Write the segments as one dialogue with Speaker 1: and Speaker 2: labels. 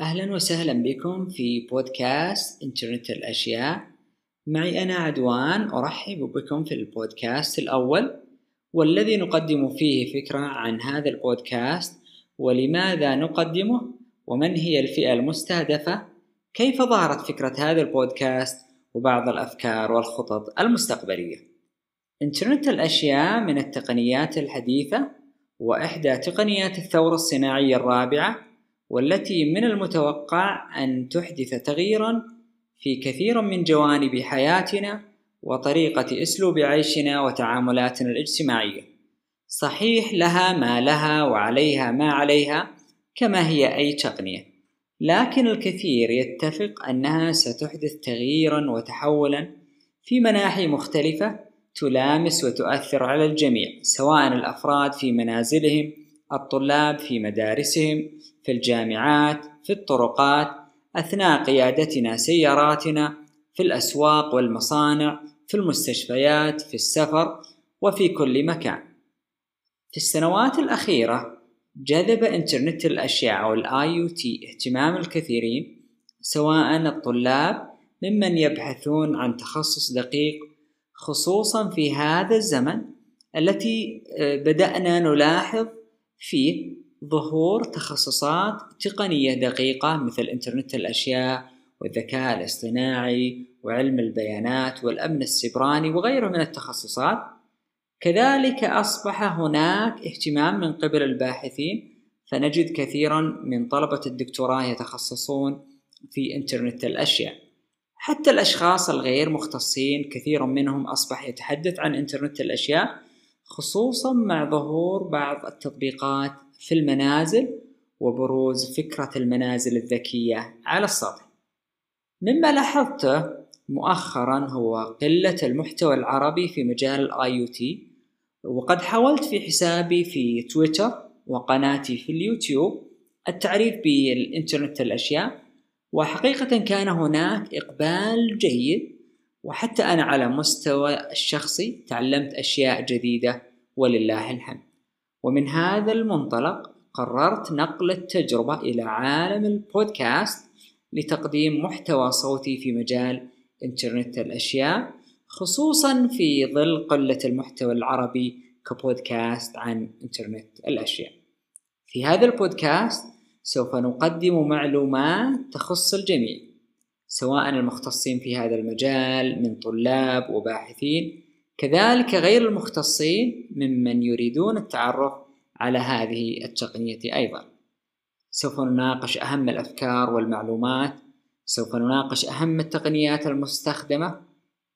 Speaker 1: أهلا وسهلا بكم في بودكاست إنترنت الأشياء. معي أنا عدوان أرحب بكم في البودكاست الأول والذي نقدم فيه فكرة عن هذا البودكاست ولماذا نقدمه ومن هي الفئة المستهدفة كيف ظهرت فكرة هذا البودكاست وبعض الأفكار والخطط المستقبلية. إنترنت الأشياء من التقنيات الحديثة وإحدى تقنيات الثورة الصناعية الرابعة والتي من المتوقع أن تحدث تغييرا في كثير من جوانب حياتنا وطريقة أسلوب عيشنا وتعاملاتنا الاجتماعية. صحيح لها ما لها وعليها ما عليها كما هي أي تقنية. لكن الكثير يتفق أنها ستحدث تغييرا وتحولا في مناحي مختلفة تلامس وتؤثر على الجميع سواء الأفراد في منازلهم الطلاب في مدارسهم في الجامعات في الطرقات أثناء قيادتنا سياراتنا في الأسواق والمصانع في المستشفيات في السفر وفي كل مكان. في السنوات الأخيرة جذب إنترنت الأشياء أو ال IoT اهتمام الكثيرين سواء الطلاب ممن يبحثون عن تخصص دقيق خصوصا في هذا الزمن التي آه، بدأنا نلاحظ فيه ظهور تخصصات تقنية دقيقة مثل إنترنت الأشياء والذكاء الاصطناعي وعلم البيانات والأمن السبراني وغيره من التخصصات. كذلك أصبح هناك اهتمام من قبل الباحثين فنجد كثيرا من طلبة الدكتوراه يتخصصون في إنترنت الأشياء. حتى الأشخاص الغير مختصين كثير منهم أصبح يتحدث عن إنترنت الأشياء خصوصا مع ظهور بعض التطبيقات في المنازل وبروز فكرة المنازل الذكية على السطح. مما لاحظته مؤخرا هو قلة المحتوى العربي في مجال أو تي وقد حاولت في حسابي في تويتر وقناتي في اليوتيوب التعريف بالإنترنت الأشياء وحقيقة كان هناك إقبال جيد وحتى أنا على مستوى الشخصي تعلمت أشياء جديدة ولله الحمد. ومن هذا المنطلق قررت نقل التجربة إلى عالم البودكاست لتقديم محتوى صوتي في مجال إنترنت الأشياء خصوصا في ظل قلة المحتوى العربي كبودكاست عن إنترنت الأشياء. في هذا البودكاست سوف نقدم معلومات تخص الجميع. سواء المختصين في هذا المجال من طلاب وباحثين. كذلك غير المختصين ممن يريدون التعرف على هذه التقنية أيضا. سوف نناقش أهم الأفكار والمعلومات سوف نناقش أهم التقنيات المستخدمة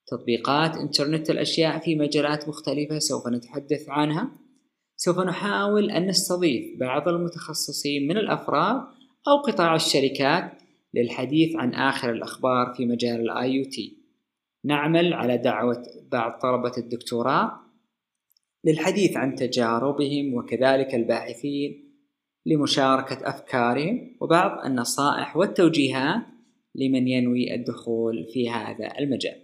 Speaker 1: تطبيقات إنترنت الأشياء في مجالات مختلفة سوف نتحدث عنها. سوف نحاول أن نستضيف بعض المتخصصين من الأفراد أو قطاع الشركات للحديث عن آخر الأخبار في مجال الآي تي نعمل على دعوة بعض طلبة الدكتوراه للحديث عن تجاربهم وكذلك الباحثين لمشاركة أفكارهم وبعض النصائح والتوجيهات لمن ينوي الدخول في هذا المجال.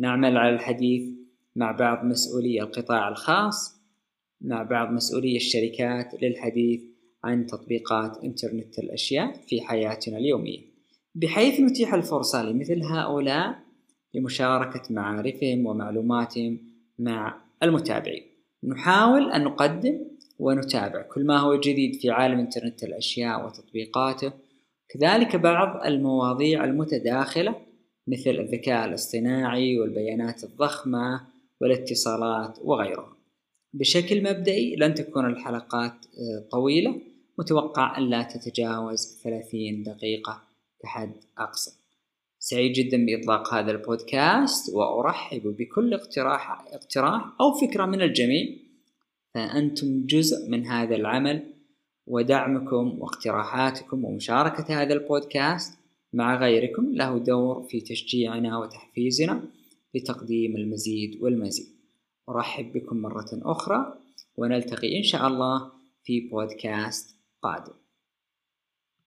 Speaker 1: نعمل على الحديث مع بعض مسؤولي القطاع الخاص مع بعض مسؤولي الشركات للحديث عن تطبيقات إنترنت الأشياء في حياتنا اليومية بحيث نتيح الفرصة لمثل هؤلاء لمشاركة معارفهم ومعلوماتهم مع المتابعين. نحاول أن نقدم ونتابع كل ما هو جديد في عالم إنترنت الأشياء وتطبيقاته. كذلك بعض المواضيع المتداخلة مثل الذكاء الاصطناعي والبيانات الضخمة والاتصالات وغيرها. بشكل مبدئي لن تكون الحلقات آه، طويلة. متوقع أن لا تتجاوز 30 دقيقة. كحد أقصى. سعيد جدا بإطلاق هذا البودكاست وأرحب بكل اقتراح اقتراح أو فكرة من الجميع. فأنتم جزء من هذا العمل ودعمكم واقتراحاتكم ومشاركة هذا البودكاست مع غيركم له دور في تشجيعنا وتحفيزنا لتقديم المزيد والمزيد. أرحب بكم مرة أخرى ونلتقي إن شاء الله في بودكاست قادم.